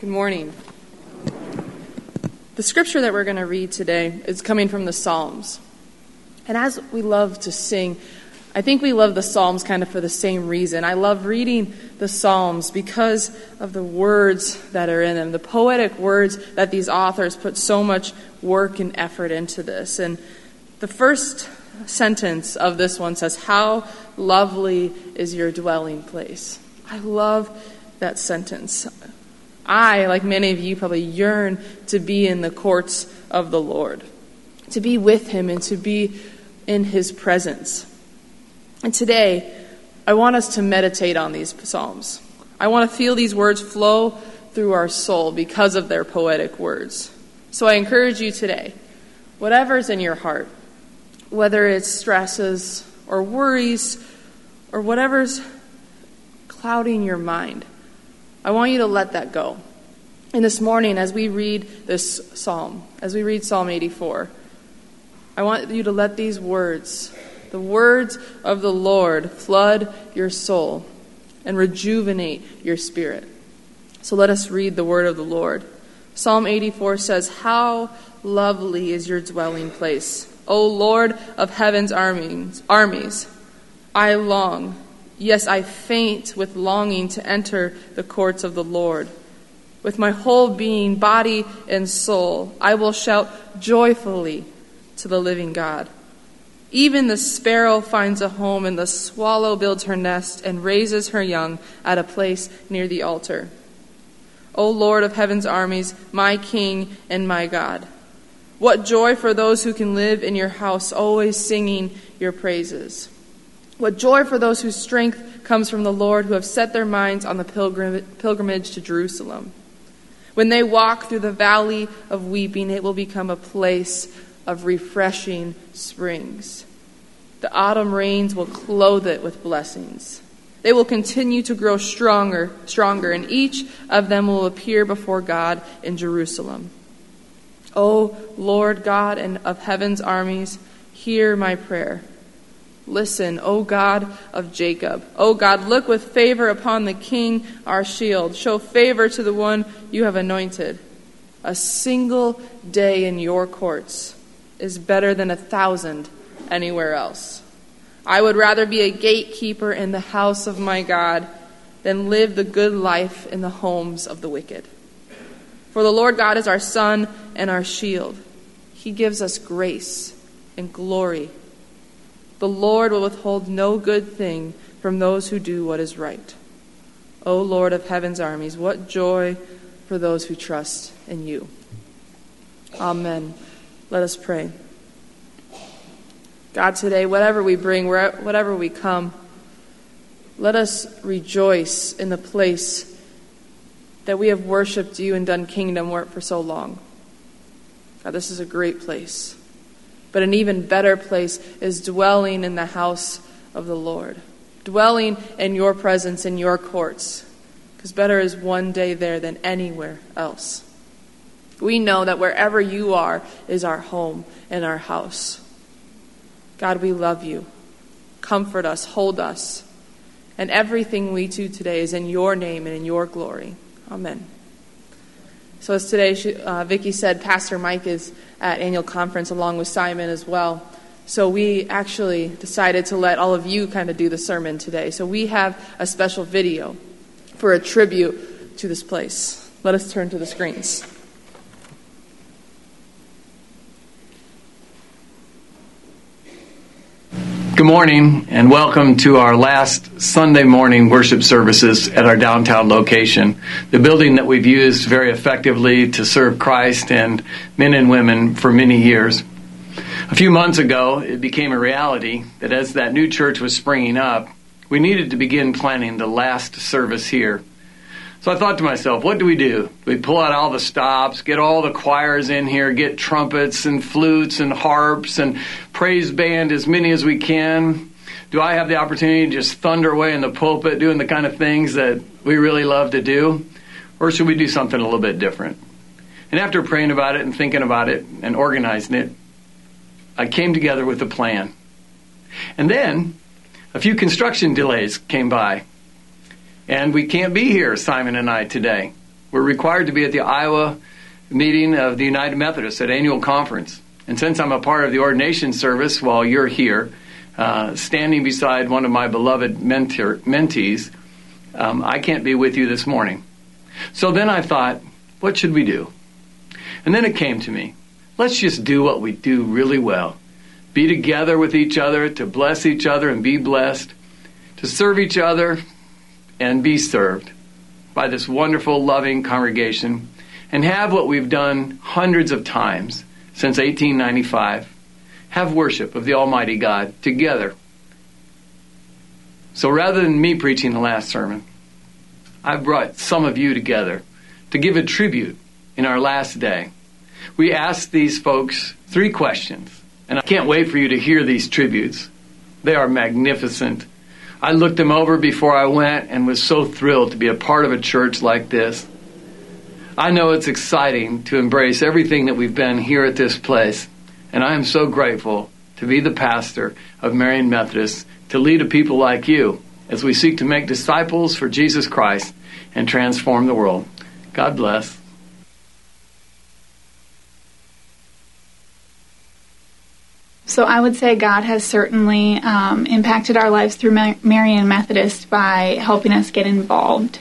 Good morning. The scripture that we're going to read today is coming from the Psalms. And as we love to sing, I think we love the Psalms kind of for the same reason. I love reading the Psalms because of the words that are in them, the poetic words that these authors put so much work and effort into this. And the first sentence of this one says, How lovely is your dwelling place. I love that sentence. I, like many of you, probably yearn to be in the courts of the Lord, to be with Him and to be in His presence. And today, I want us to meditate on these Psalms. I want to feel these words flow through our soul because of their poetic words. So I encourage you today, whatever's in your heart, whether it's stresses or worries or whatever's clouding your mind, I want you to let that go. And this morning, as we read this psalm, as we read Psalm 84, I want you to let these words, the words of the Lord, flood your soul and rejuvenate your spirit. So let us read the word of the Lord. Psalm 84 says, How lovely is your dwelling place, O Lord of heaven's armies. armies. I long Yes, I faint with longing to enter the courts of the Lord. With my whole being, body, and soul, I will shout joyfully to the living God. Even the sparrow finds a home, and the swallow builds her nest and raises her young at a place near the altar. O Lord of heaven's armies, my King and my God. What joy for those who can live in your house, always singing your praises. What joy for those whose strength comes from the Lord, who have set their minds on the pilgrim- pilgrimage to Jerusalem. When they walk through the valley of weeping, it will become a place of refreshing springs. The autumn rains will clothe it with blessings. They will continue to grow stronger, stronger, and each of them will appear before God in Jerusalem. O Lord God and of heaven's armies, hear my prayer. Listen, O God of Jacob. O God, look with favor upon the king, our shield. Show favor to the one you have anointed. A single day in your courts is better than a thousand anywhere else. I would rather be a gatekeeper in the house of my God than live the good life in the homes of the wicked. For the Lord God is our sun and our shield. He gives us grace and glory the Lord will withhold no good thing from those who do what is right. O Lord of heaven's armies, what joy for those who trust in you. Amen. Let us pray. God, today, whatever we bring, whatever we come, let us rejoice in the place that we have worshiped you and done kingdom work for so long. God, this is a great place. But an even better place is dwelling in the house of the Lord, dwelling in your presence in your courts, because better is one day there than anywhere else. We know that wherever you are is our home and our house. God, we love you. Comfort us, hold us. And everything we do today is in your name and in your glory. Amen. So, as today, uh, said, Pastor Mike is at annual conference along with Simon as well. So, we actually decided to let all of you kind of do the sermon today. So, we have a special video for a tribute to this place. Let us turn to the screens. Good morning and welcome to our last Sunday morning worship services at our downtown location. The building that we've used very effectively to serve Christ and men and women for many years. A few months ago, it became a reality that as that new church was springing up, we needed to begin planning the last service here. So I thought to myself, what do we do? We pull out all the stops, get all the choirs in here, get trumpets and flutes and harps and praise band as many as we can. Do I have the opportunity to just thunder away in the pulpit doing the kind of things that we really love to do? Or should we do something a little bit different? And after praying about it and thinking about it and organizing it, I came together with a plan. And then a few construction delays came by. And we can't be here, Simon and I, today. We're required to be at the Iowa meeting of the United Methodists at annual conference. And since I'm a part of the ordination service while you're here, uh, standing beside one of my beloved mentor, mentees, um, I can't be with you this morning. So then I thought, what should we do? And then it came to me let's just do what we do really well be together with each other, to bless each other and be blessed, to serve each other and be served by this wonderful, loving congregation, and have what we've done hundreds of times since 1895 have worship of the Almighty God together. So rather than me preaching the last sermon, I've brought some of you together to give a tribute in our last day. We asked these folks three questions, and I can't wait for you to hear these tributes. They are magnificent. I looked them over before I went and was so thrilled to be a part of a church like this. I know it's exciting to embrace everything that we've been here at this place, and I am so grateful to be the pastor of Marion Methodist to lead a people like you as we seek to make disciples for Jesus Christ and transform the world. God bless. So I would say God has certainly um, impacted our lives through Marion Methodist by helping us get involved.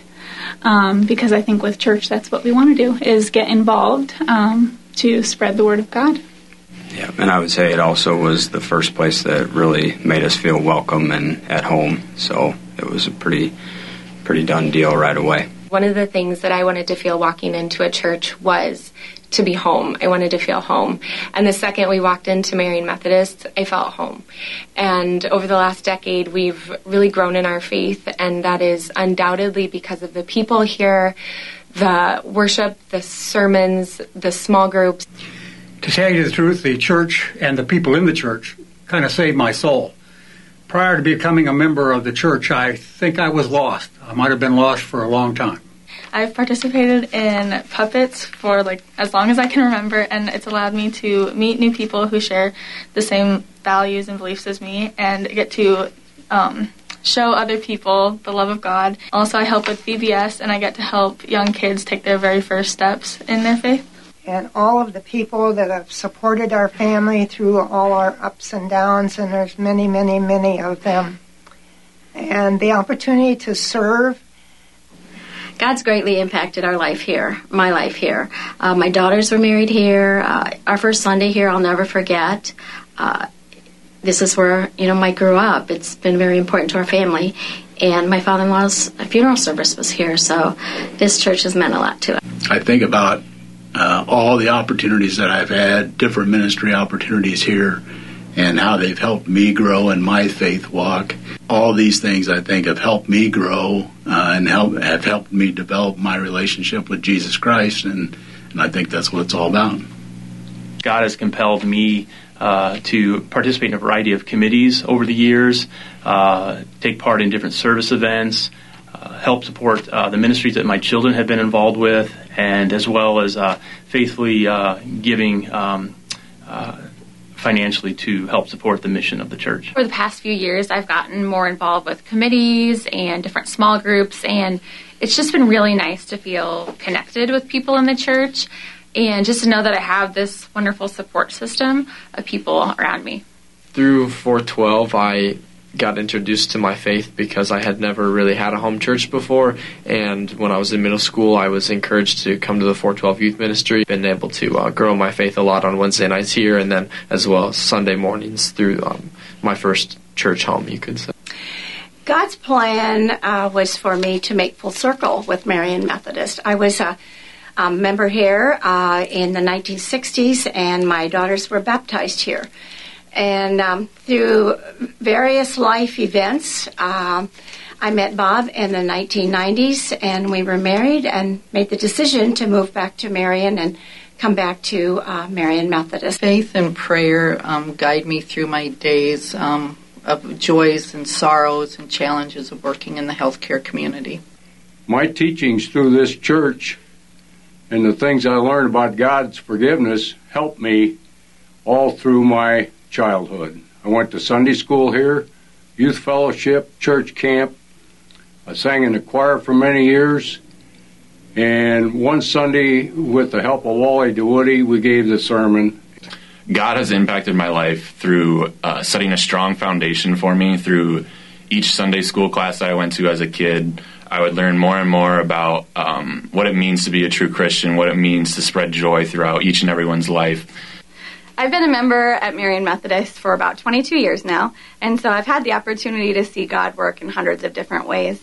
Um, because I think with church, that's what we want to do is get involved um, to spread the word of God. Yeah, and I would say it also was the first place that really made us feel welcome and at home. So it was a pretty, pretty done deal right away. One of the things that I wanted to feel walking into a church was to be home. I wanted to feel home. And the second we walked into Marion Methodist, I felt home. And over the last decade, we've really grown in our faith, and that is undoubtedly because of the people here, the worship, the sermons, the small groups. To tell you the truth, the church and the people in the church kind of saved my soul. Prior to becoming a member of the church, I think I was lost. I might have been lost for a long time. I've participated in puppets for like as long as I can remember, and it's allowed me to meet new people who share the same values and beliefs as me, and get to um, show other people the love of God. Also, I help with VBS, and I get to help young kids take their very first steps in their faith. And all of the people that have supported our family through all our ups and downs, and there's many, many, many of them. And the opportunity to serve God's greatly impacted our life here, my life here. Uh, my daughters were married here. Uh, our first Sunday here, I'll never forget. Uh, this is where you know Mike grew up. It's been very important to our family, and my father-in-law's funeral service was here. So this church has meant a lot to us. I think about uh, all the opportunities that I've had, different ministry opportunities here, and how they've helped me grow in my faith walk. All these things I think have helped me grow uh, and help have helped me develop my relationship with Jesus Christ, and and I think that's what it's all about. God has compelled me uh, to participate in a variety of committees over the years, uh, take part in different service events, uh, help support uh, the ministries that my children have been involved with, and as well as uh, faithfully giving. Um, financially to help support the mission of the church. For the past few years, I've gotten more involved with committees and different small groups, and it's just been really nice to feel connected with people in the church and just to know that I have this wonderful support system of people around me. Through 412, I got introduced to my faith because I had never really had a home church before. And when I was in middle school, I was encouraged to come to the 412 Youth Ministry. Been able to uh, grow my faith a lot on Wednesday nights here, and then as well as Sunday mornings through um, my first church home, you could say. God's plan uh, was for me to make full circle with Marion Methodist. I was a um, member here uh, in the 1960s, and my daughters were baptized here. And um, through various life events, um, I met Bob in the 1990s, and we were married and made the decision to move back to Marion and come back to uh, Marion Methodist. Faith and prayer um, guide me through my days um, of joys and sorrows and challenges of working in the healthcare community. My teachings through this church and the things I learned about God's forgiveness helped me all through my childhood. I went to Sunday school here, youth fellowship, church camp. I sang in the choir for many years, And one Sunday, with the help of Wally DeWoody, we gave the sermon. God has impacted my life through uh, setting a strong foundation for me through each Sunday school class I went to as a kid. I would learn more and more about um, what it means to be a true Christian, what it means to spread joy throughout each and everyone's life. I've been a member at Marion Methodist for about 22 years now, and so I've had the opportunity to see God work in hundreds of different ways.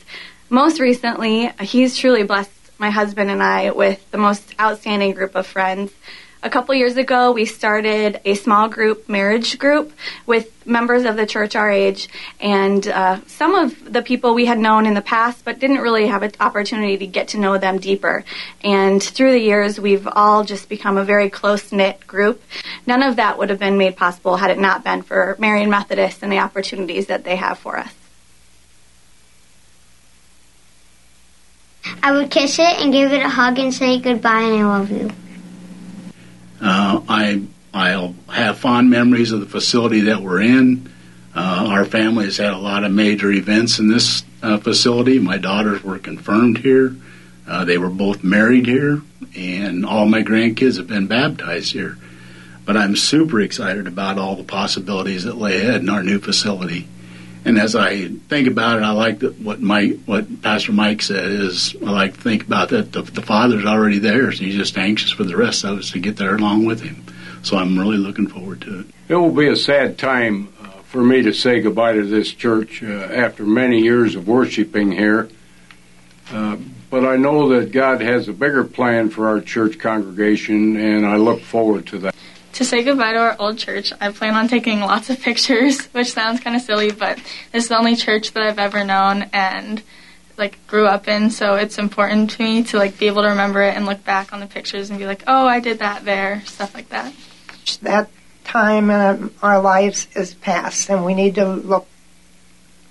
Most recently, He's truly blessed my husband and I with the most outstanding group of friends. A couple years ago, we started a small group marriage group with members of the church our age, and uh, some of the people we had known in the past, but didn't really have an opportunity to get to know them deeper. And through the years, we've all just become a very close knit group. None of that would have been made possible had it not been for Marion Methodist and the opportunities that they have for us. I would kiss it and give it a hug and say goodbye and I love you. Uh, I I'll have fond memories of the facility that we're in. Uh, our family has had a lot of major events in this uh, facility. My daughters were confirmed here. Uh, they were both married here, and all my grandkids have been baptized here. But I'm super excited about all the possibilities that lay ahead in our new facility. And as I think about it, I like that what Mike, what Pastor Mike said is I like to think about that the, the Father's already there, so he's just anxious for the rest of us to get there along with him. So I'm really looking forward to it. It will be a sad time uh, for me to say goodbye to this church uh, after many years of worshiping here. Uh, but I know that God has a bigger plan for our church congregation, and I look forward to that to say goodbye to our old church, I plan on taking lots of pictures, which sounds kind of silly, but this is the only church that I've ever known and like grew up in, so it's important to me to like be able to remember it and look back on the pictures and be like, "Oh, I did that there," stuff like that. That time in our lives is past, and we need to look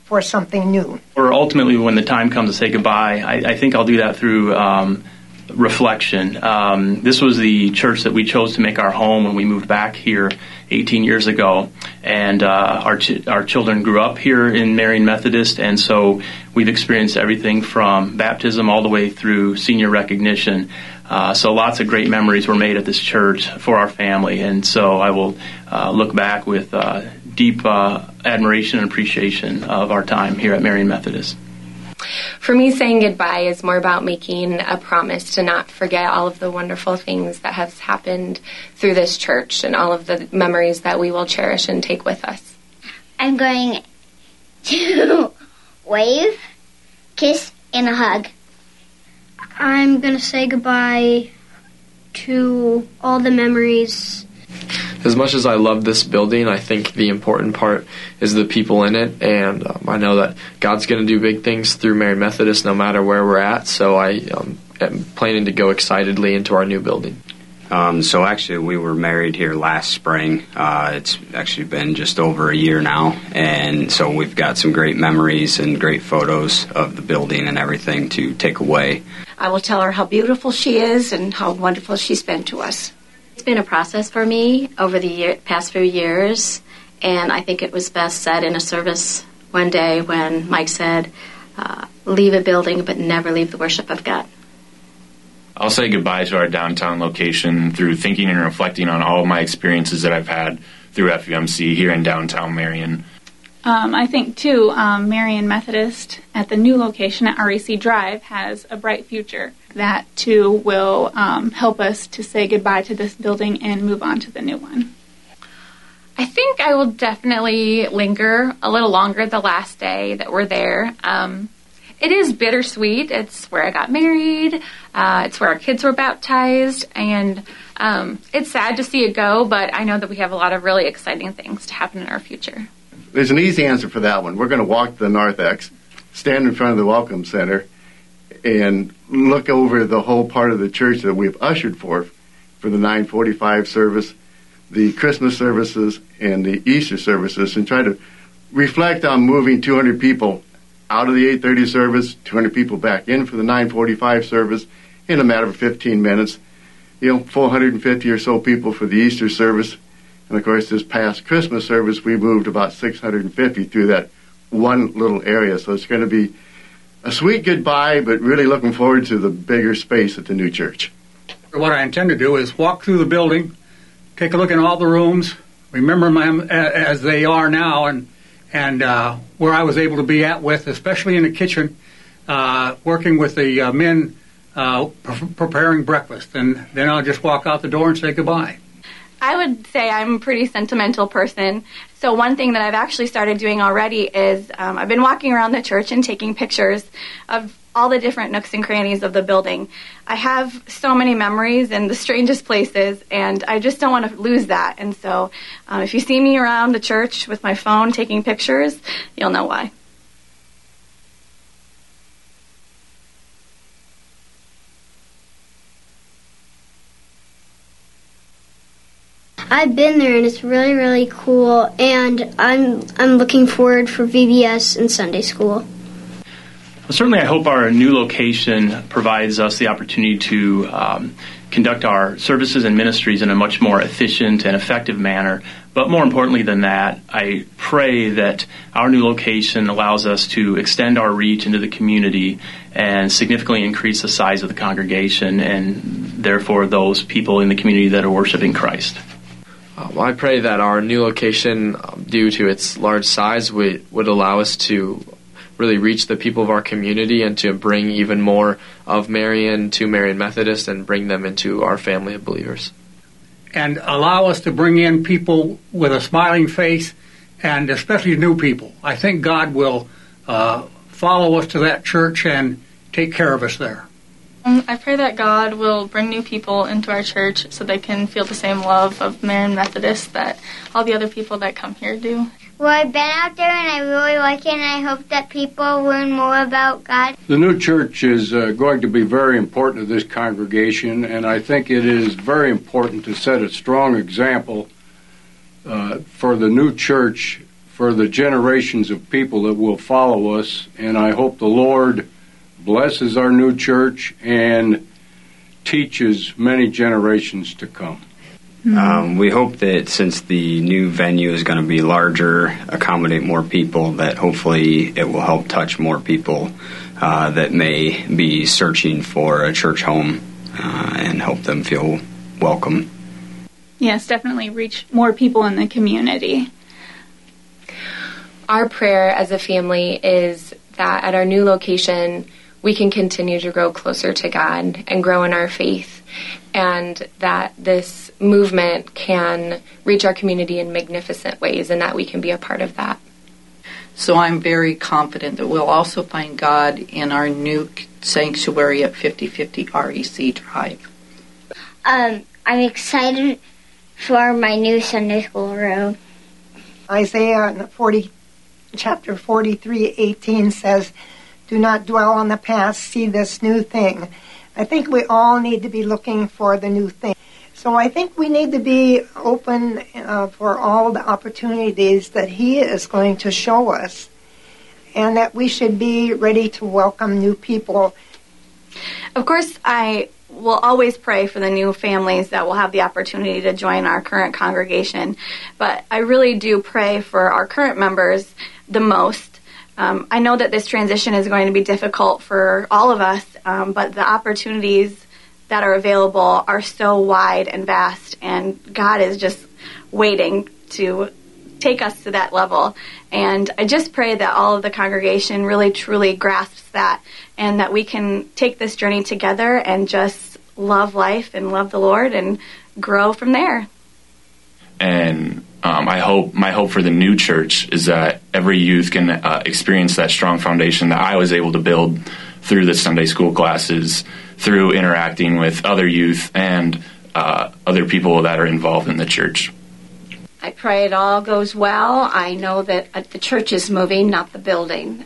for something new. Or ultimately, when the time comes to say goodbye, I, I think I'll do that through um, reflection. Um, this was the church that we chose to make our home when we moved back here 18 years ago, and uh, our ch- our children grew up here in Marion Methodist, and so we've experienced everything from baptism all the way through senior recognition. Uh, so lots of great memories were made at this church for our family, and so I will uh, look back with uh, deep uh, admiration and appreciation of our time here at Marion Methodist. For me, saying goodbye is more about making a promise to not forget all of the wonderful things that have happened through this church and all of the memories that we will cherish and take with us. I'm going to wave, kiss, and a hug. I'm going to say goodbye to all the memories as much as I love this building, I think the important part is the people in it, and um, I know that God's going to do big things through Mary Methodist no matter where we're at. So I um, am planning to go excitedly into our new building. Um, so actually, we were married here last spring. Uh, it's actually been just over a year now, and so we've got some great memories and great photos of the building and everything to take away. I will tell her how beautiful she is and how wonderful she's been to us been a process for me over the year, past few years, and I think it was best said in a service one day when Mike said, uh, "Leave a building, but never leave the worship of God." I'll say goodbye to our downtown location through thinking and reflecting on all my experiences that I've had through FUMC here in downtown Marion. Um, I think, too, um, Marion Methodist at the new location at REC Drive has a bright future. That, too, will um, help us to say goodbye to this building and move on to the new one. I think I will definitely linger a little longer the last day that we're there. Um, it is bittersweet. It's where I got married. Uh, it's where our kids were baptized, and um, it's sad to see it go. But I know that we have a lot of really exciting things to happen in our future. There's an easy answer for that one. We're going to walk to the narthex, stand in front of the Welcome Center, and look over the whole part of the church that we've ushered for for the 945 service, the Christmas services, and the Easter services, and try to reflect on moving 200 people out of the 830 service, 200 people back in for the 945 service in a matter of 15 minutes. You know, 450 or so people for the Easter service, and of course, this past Christmas service, we moved about 650 through that one little area. So it's going to be a sweet goodbye, but really looking forward to the bigger space at the new church. What I intend to do is walk through the building, take a look in all the rooms, remember them as they are now, and and uh, where I was able to be at with, especially in the kitchen, uh, working with the uh, men uh, pre- preparing breakfast, and then I'll just walk out the door and say goodbye. I would say I'm a pretty sentimental person. So one thing that I've actually started doing already is um, I've been walking around the church and taking pictures of all the different nooks and crannies of the building. I have so many memories in the strangest places, and I just don't want to lose that. And so, um, if you see me around the church with my phone taking pictures, you'll know why. I've been there and it's really really cool and I'm I'm looking forward for VBS and Sunday school. Well, certainly, I hope our new location provides us the opportunity to um, conduct our services and ministries in a much more efficient and effective manner. But more importantly than that, I pray that our new location allows us to extend our reach into the community and significantly increase the size of the congregation and therefore those people in the community that are worshiping Christ. Well, I pray that our new location, um, due to its large size, would, would allow us to really reach the people of our community and to bring even more of Marion to Marion Methodist and bring them into our family of believers. And allow us to bring in people with a smiling face and especially new people. I think God will uh, follow us to that church and take care of us there. Um, I pray that God will bring new people into our church so they can feel the same love of Marion Methodist that all the other people that come here do. Well, I've been out there and I really like it, and I hope that people learn more about God. The new church is uh, going to be very important to this congregation, and I think it is very important to set a strong example uh, for the new church, for the generations of people that will follow us, and I hope the Lord blesses our new church and teaches many generations to come. Um, we hope that since the new venue is going to be larger, accommodate more people, that hopefully it will help touch more people uh, that may be searching for a church home uh, and help them feel welcome. Yes, definitely reach more people in the community. Our prayer as a family is that at our new location, we can continue to grow closer to God and grow in our faith, and that this movement can reach our community in magnificent ways, and that we can be a part of that. So I'm very confident that we'll also find God in our new sanctuary at 5050 REC Drive. Um, I'm excited for my new Sunday school room. Isaiah 40, chapter 43, 18 says, Do not dwell on the past, see this new thing. I think we all need to be looking for the new thing. So I think we need to be open uh, for all the opportunities that He is going to show us, and that we should be ready to welcome new people. Of course, I will always pray for the new families that will have the opportunity to join our current congregation, but I really do pray for our current members the most. Um, I know that this transition is going to be difficult for all of us, um, but the opportunities that are available are so wide and vast, and God is just waiting to take us to that level. And I just pray that all of the congregation really truly grasps that and that we can take this journey together and just love life and love the Lord and grow from there. And um, I hope my hope for the new church is that every youth can uh, experience that strong foundation that I was able to build through the Sunday school classes, through interacting with other youth and uh, other people that are involved in the church. I pray it all goes well. I know that uh, the church is moving, not the building.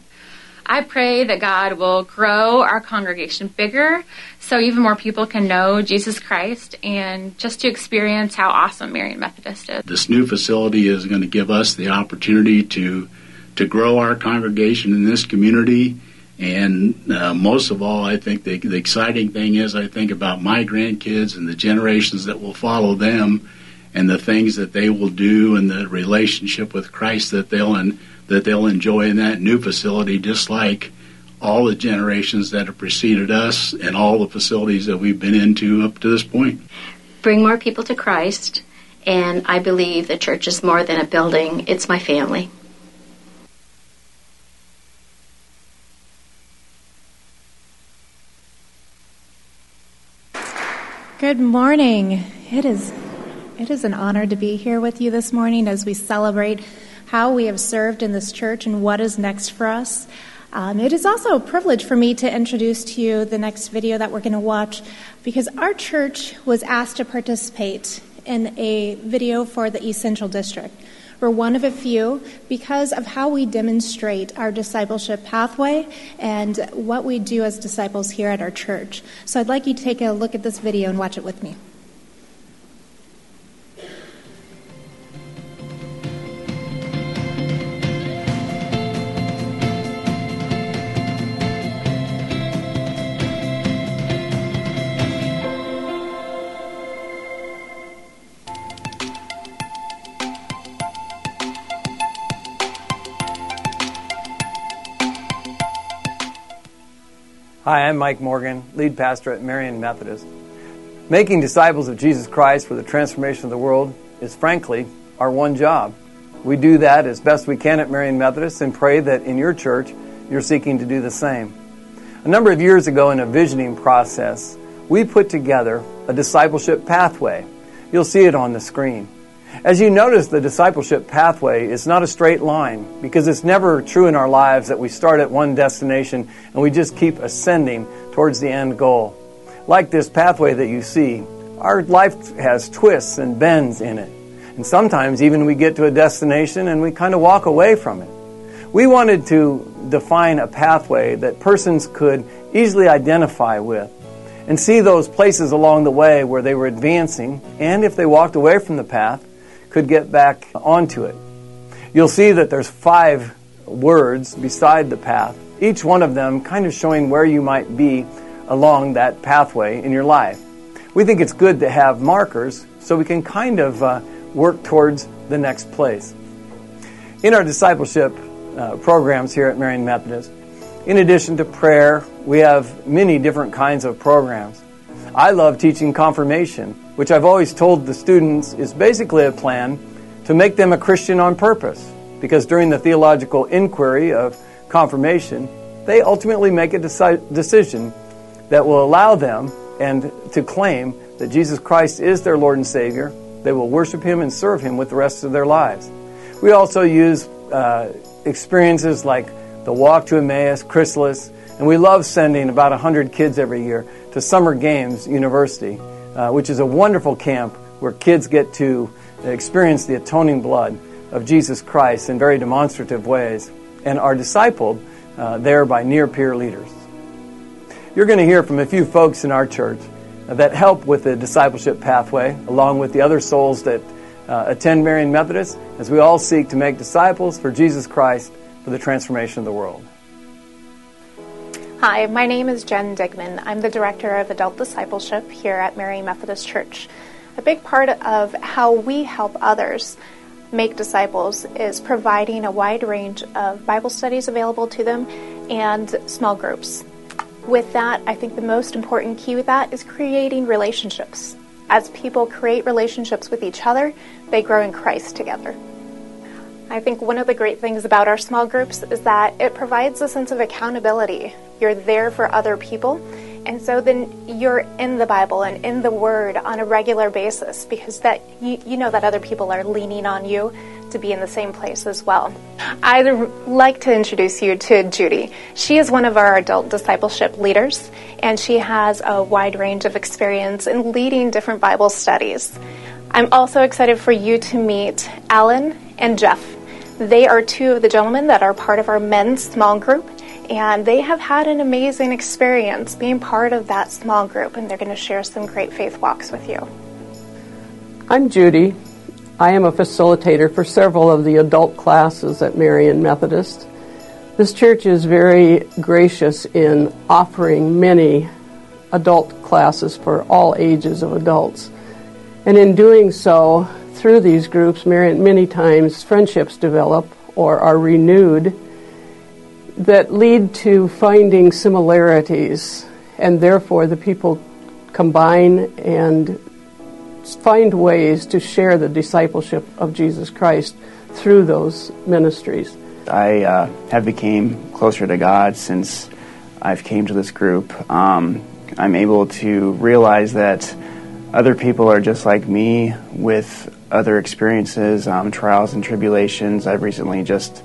I pray that God will grow our congregation bigger so even more people can know Jesus Christ and just to experience how awesome Marion Methodist is. This new facility is going to give us the opportunity to to grow our congregation in this community. And uh, most of all, I think the, the exciting thing is I think about my grandkids and the generations that will follow them and the things that they will do and the relationship with Christ that they'll and that they'll enjoy in that new facility, just like all the generations that have preceded us and all the facilities that we've been into up to this point. Bring more people to Christ, and I believe the church is more than a building, it's my family. Good morning. It is it is an honor to be here with you this morning as we celebrate how we have served in this church and what is next for us. Um, it is also a privilege for me to introduce to you the next video that we're going to watch because our church was asked to participate in a video for the East Central District. We're one of a few because of how we demonstrate our discipleship pathway and what we do as disciples here at our church. So I'd like you to take a look at this video and watch it with me. Hi, I'm Mike Morgan, lead pastor at Marion Methodist. Making disciples of Jesus Christ for the transformation of the world is frankly our one job. We do that as best we can at Marion Methodist and pray that in your church you're seeking to do the same. A number of years ago in a visioning process, we put together a discipleship pathway. You'll see it on the screen. As you notice, the discipleship pathway is not a straight line because it's never true in our lives that we start at one destination and we just keep ascending towards the end goal. Like this pathway that you see, our life has twists and bends in it. And sometimes even we get to a destination and we kind of walk away from it. We wanted to define a pathway that persons could easily identify with and see those places along the way where they were advancing, and if they walked away from the path, could get back onto it. You'll see that there's five words beside the path, each one of them kind of showing where you might be along that pathway in your life. We think it's good to have markers so we can kind of uh, work towards the next place. In our discipleship uh, programs here at Marion Methodist, in addition to prayer, we have many different kinds of programs. I love teaching confirmation, which I've always told the students is basically a plan to make them a Christian on purpose. Because during the theological inquiry of confirmation, they ultimately make a deci- decision that will allow them and to claim that Jesus Christ is their Lord and Savior. They will worship Him and serve Him with the rest of their lives. We also use uh, experiences like the Walk to Emmaus, Chrysalis, and we love sending about 100 kids every year to Summer Games University, uh, which is a wonderful camp where kids get to experience the atoning blood of Jesus Christ in very demonstrative ways and are discipled uh, there by near peer leaders. You're going to hear from a few folks in our church that help with the discipleship pathway, along with the other souls that uh, attend Marion Methodist, as we all seek to make disciples for Jesus Christ for the transformation of the world. Hi, my name is Jen Digman. I'm the Director of Adult Discipleship here at Marion Methodist Church. A big part of how we help others make disciples is providing a wide range of Bible studies available to them and small groups. With that, I think the most important key with that is creating relationships. As people create relationships with each other, they grow in Christ together. I think one of the great things about our small groups is that it provides a sense of accountability you're there for other people. And so then you're in the Bible and in the Word on a regular basis because that you, you know that other people are leaning on you to be in the same place as well. I'd like to introduce you to Judy. She is one of our adult discipleship leaders, and she has a wide range of experience in leading different Bible studies. I'm also excited for you to meet Alan and Jeff. They are two of the gentlemen that are part of our men's small group, and they have had an amazing experience being part of that small group, and they're going to share some great faith walks with you. I'm Judy. I am a facilitator for several of the adult classes at Marion Methodist. This church is very gracious in offering many adult classes for all ages of adults. And in doing so, through these groups, many times friendships develop or are renewed that lead to finding similarities, and therefore the people combine and find ways to share the discipleship of Jesus Christ through those ministries. I uh, have became closer to God since I've came to this group. Um, I'm able to realize that other people are just like me with other experiences, um, trials and tribulations. I've recently just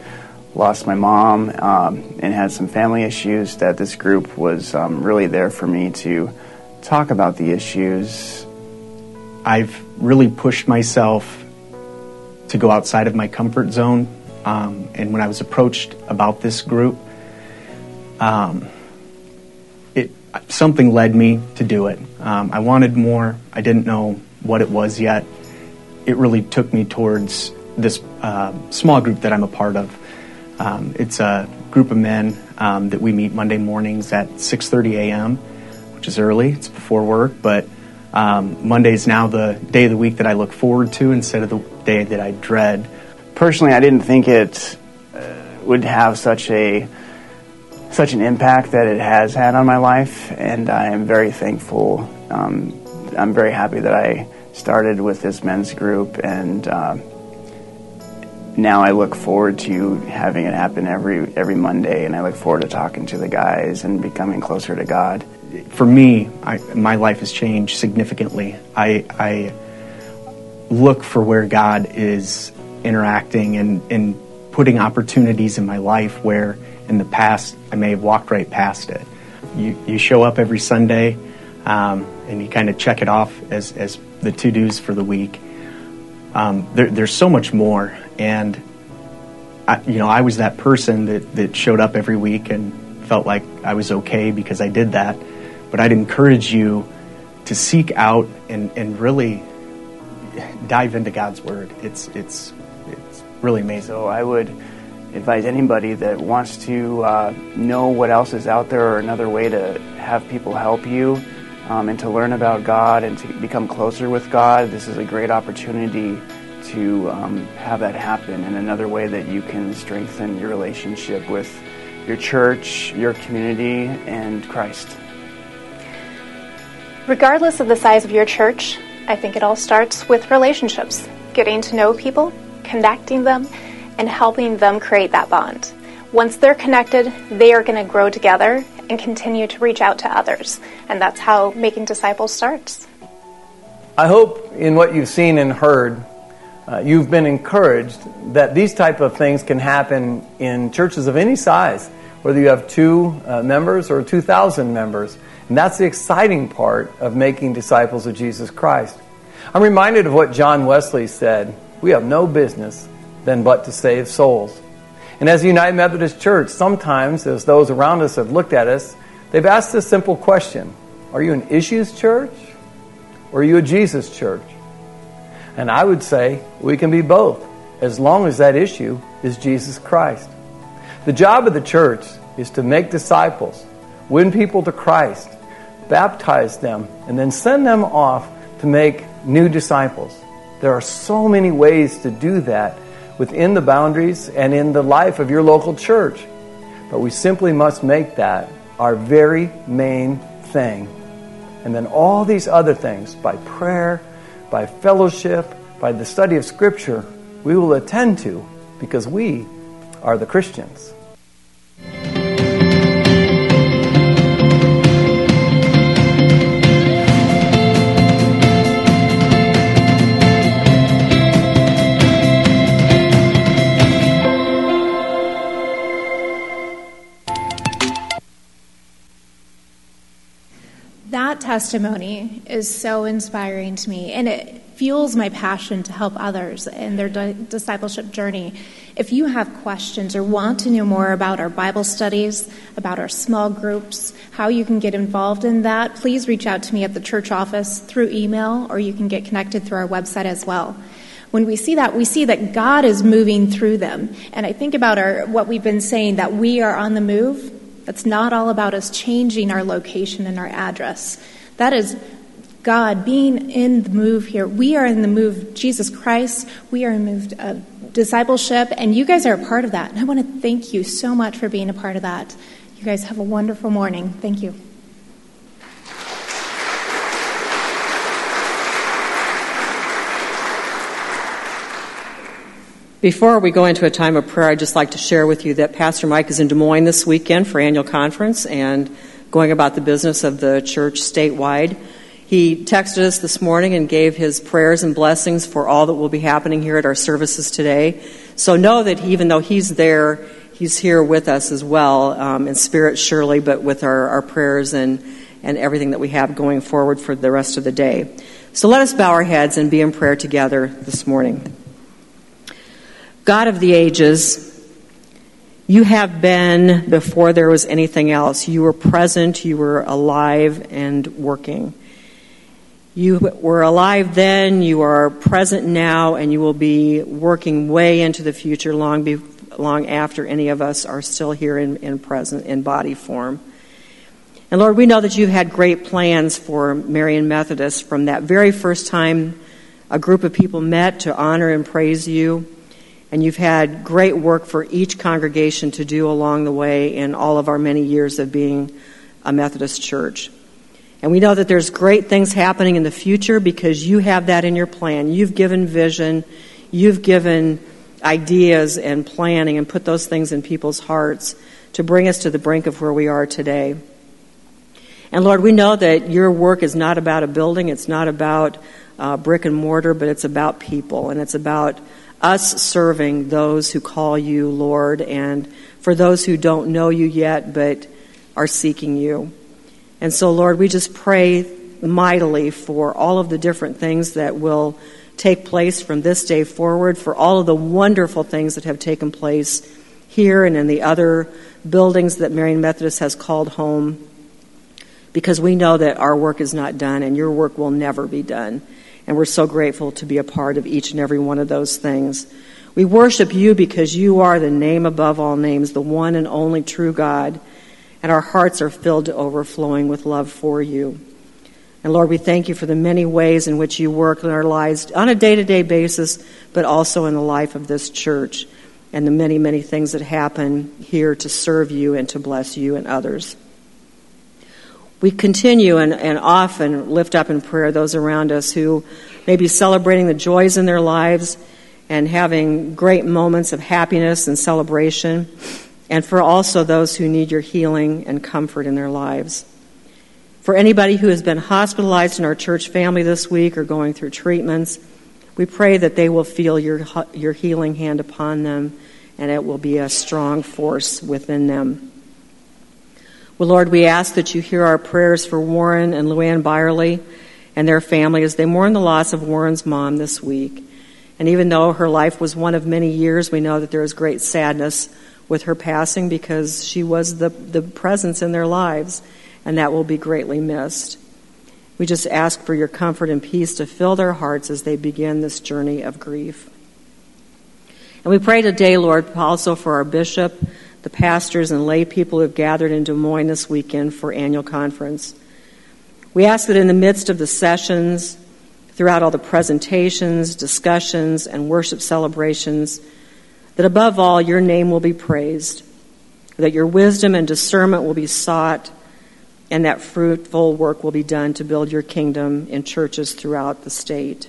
lost my mom um, and had some family issues. That this group was um, really there for me to talk about the issues. I've really pushed myself to go outside of my comfort zone. Um, and when I was approached about this group, um, it something led me to do it. Um, I wanted more. I didn't know what it was yet. It really took me towards this uh, small group that I'm a part of. Um, it's a group of men um, that we meet Monday mornings at 6:30 a.m., which is early. It's before work, but um, Monday is now the day of the week that I look forward to instead of the day that I dread. Personally, I didn't think it uh, would have such a such an impact that it has had on my life, and I am very thankful. Um, I'm very happy that I started with this men's group, and uh, now I look forward to having it happen every every Monday, and I look forward to talking to the guys and becoming closer to God. For me, I, my life has changed significantly. I, I look for where God is interacting and, and putting opportunities in my life where in the past I may have walked right past it. You, you show up every Sunday um, and you kind of check it off as, as the to dos for the week. Um, there, there's so much more, and I, you know I was that person that, that showed up every week and felt like I was okay because I did that. But I'd encourage you to seek out and, and really dive into God's Word. It's it's it's really amazing. So I would advise anybody that wants to uh, know what else is out there or another way to have people help you um, and to learn about God and to become closer with God. This is a great opportunity to um, have that happen and another way that you can strengthen your relationship with your church, your community, and Christ. Regardless of the size of your church, I think it all starts with relationships, getting to know people, connecting them, and helping them create that bond. Once they're connected, they are going to grow together and continue to reach out to others. And that's how making disciples starts. I hope in what you've seen and heard, uh, you've been encouraged that these type of things can happen in churches of any size, whether you have two uh, members or 2,000 members. And that's the exciting part of making disciples of Jesus Christ. I'm reminded of what John Wesley said We have no business than but to save souls. And as a United Methodist Church, sometimes as those around us have looked at us, they've asked this simple question Are you an issues church or are you a Jesus church? And I would say we can be both, as long as that issue is Jesus Christ. The job of the church is to make disciples, win people to Christ, baptize them, and then send them off to make new disciples. There are so many ways to do that within the boundaries and in the life of your local church. But we simply must make that our very main thing. And then all these other things, by prayer, by fellowship, by the study of Scripture, we will attend to because we are the Christians. Testimony is so inspiring to me, and it fuels my passion to help others in their di- discipleship journey. If you have questions or want to know more about our Bible studies, about our small groups, how you can get involved in that, please reach out to me at the church office through email, or you can get connected through our website as well. When we see that, we see that God is moving through them. And I think about our, what we've been saying that we are on the move that's not all about us changing our location and our address. That is God being in the move here. We are in the move, Jesus Christ, we are in the move of discipleship, and you guys are a part of that. And I want to thank you so much for being a part of that. You guys have a wonderful morning. Thank you. Before we go into a time of prayer, I'd just like to share with you that Pastor Mike is in Des Moines this weekend for annual conference and going about the business of the church statewide. He texted us this morning and gave his prayers and blessings for all that will be happening here at our services today. So know that even though he's there, he's here with us as well, um, in spirit surely, but with our, our prayers and, and everything that we have going forward for the rest of the day. So let us bow our heads and be in prayer together this morning. God of the ages, you have been before there was anything else. You were present, you were alive and working. You were alive then, you are present now, and you will be working way into the future long, be, long after any of us are still here in, in present, in body form. And Lord, we know that you've had great plans for Marion Methodist from that very first time a group of people met to honor and praise you and you've had great work for each congregation to do along the way in all of our many years of being a Methodist church. And we know that there's great things happening in the future because you have that in your plan. You've given vision, you've given ideas and planning and put those things in people's hearts to bring us to the brink of where we are today. And Lord, we know that your work is not about a building, it's not about uh, brick and mortar, but it's about people and it's about us serving those who call you Lord and for those who don't know you yet but are seeking you. And so, Lord, we just pray mightily for all of the different things that will take place from this day forward, for all of the wonderful things that have taken place here and in the other buildings that Marion Methodist has called home, because we know that our work is not done and your work will never be done. And we're so grateful to be a part of each and every one of those things. We worship you because you are the name above all names, the one and only true God. And our hearts are filled to overflowing with love for you. And Lord, we thank you for the many ways in which you work in our lives on a day to day basis, but also in the life of this church and the many, many things that happen here to serve you and to bless you and others. We continue and, and often lift up in prayer those around us who may be celebrating the joys in their lives and having great moments of happiness and celebration, and for also those who need your healing and comfort in their lives. For anybody who has been hospitalized in our church family this week or going through treatments, we pray that they will feel your, your healing hand upon them and it will be a strong force within them. Well, Lord, we ask that you hear our prayers for Warren and Luann Byerly and their family as they mourn the loss of Warren's mom this week. And even though her life was one of many years, we know that there is great sadness with her passing because she was the, the presence in their lives, and that will be greatly missed. We just ask for your comfort and peace to fill their hearts as they begin this journey of grief. And we pray today, Lord, also for our bishop the pastors and lay people who have gathered in Des Moines this weekend for annual conference. We ask that in the midst of the sessions, throughout all the presentations, discussions, and worship celebrations, that above all, your name will be praised, that your wisdom and discernment will be sought, and that fruitful work will be done to build your kingdom in churches throughout the state.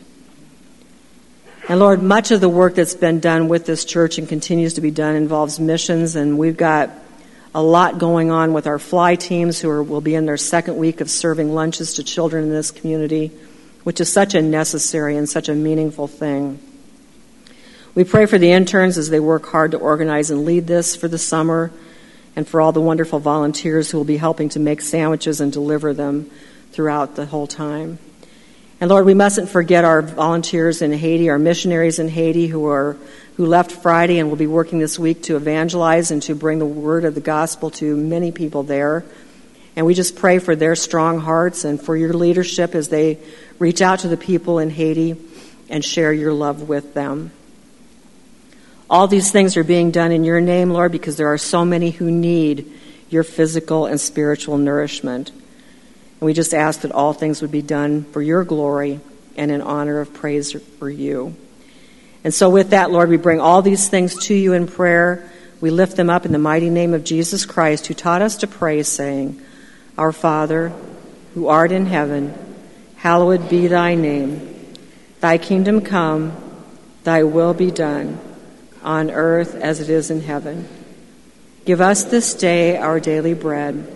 And Lord, much of the work that's been done with this church and continues to be done involves missions, and we've got a lot going on with our fly teams who are, will be in their second week of serving lunches to children in this community, which is such a necessary and such a meaningful thing. We pray for the interns as they work hard to organize and lead this for the summer, and for all the wonderful volunteers who will be helping to make sandwiches and deliver them throughout the whole time. And Lord, we mustn't forget our volunteers in Haiti, our missionaries in Haiti who are who left Friday and will be working this week to evangelize and to bring the word of the gospel to many people there. And we just pray for their strong hearts and for your leadership as they reach out to the people in Haiti and share your love with them. All these things are being done in your name, Lord, because there are so many who need your physical and spiritual nourishment. And we just ask that all things would be done for your glory and in honor of praise for you. And so, with that, Lord, we bring all these things to you in prayer. We lift them up in the mighty name of Jesus Christ, who taught us to pray, saying, Our Father, who art in heaven, hallowed be thy name. Thy kingdom come, thy will be done, on earth as it is in heaven. Give us this day our daily bread,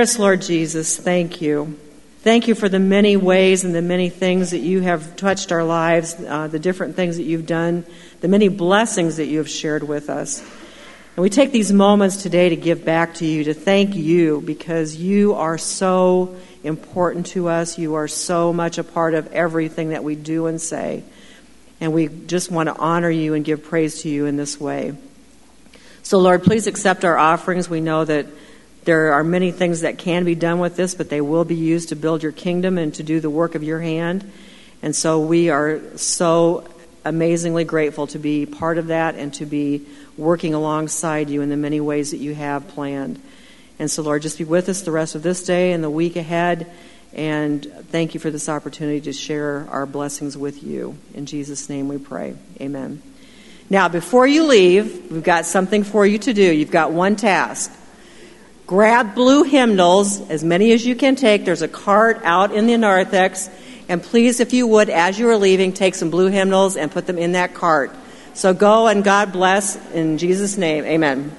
Dearest Lord Jesus, thank you. Thank you for the many ways and the many things that you have touched our lives, uh, the different things that you've done, the many blessings that you have shared with us. And we take these moments today to give back to you, to thank you, because you are so important to us. You are so much a part of everything that we do and say. And we just want to honor you and give praise to you in this way. So, Lord, please accept our offerings. We know that there are many things that can be done with this, but they will be used to build your kingdom and to do the work of your hand. And so we are so amazingly grateful to be part of that and to be working alongside you in the many ways that you have planned. And so, Lord, just be with us the rest of this day and the week ahead. And thank you for this opportunity to share our blessings with you. In Jesus' name we pray. Amen. Now, before you leave, we've got something for you to do. You've got one task. Grab blue hymnals, as many as you can take. There's a cart out in the narthex. And please, if you would, as you are leaving, take some blue hymnals and put them in that cart. So go and God bless in Jesus' name. Amen.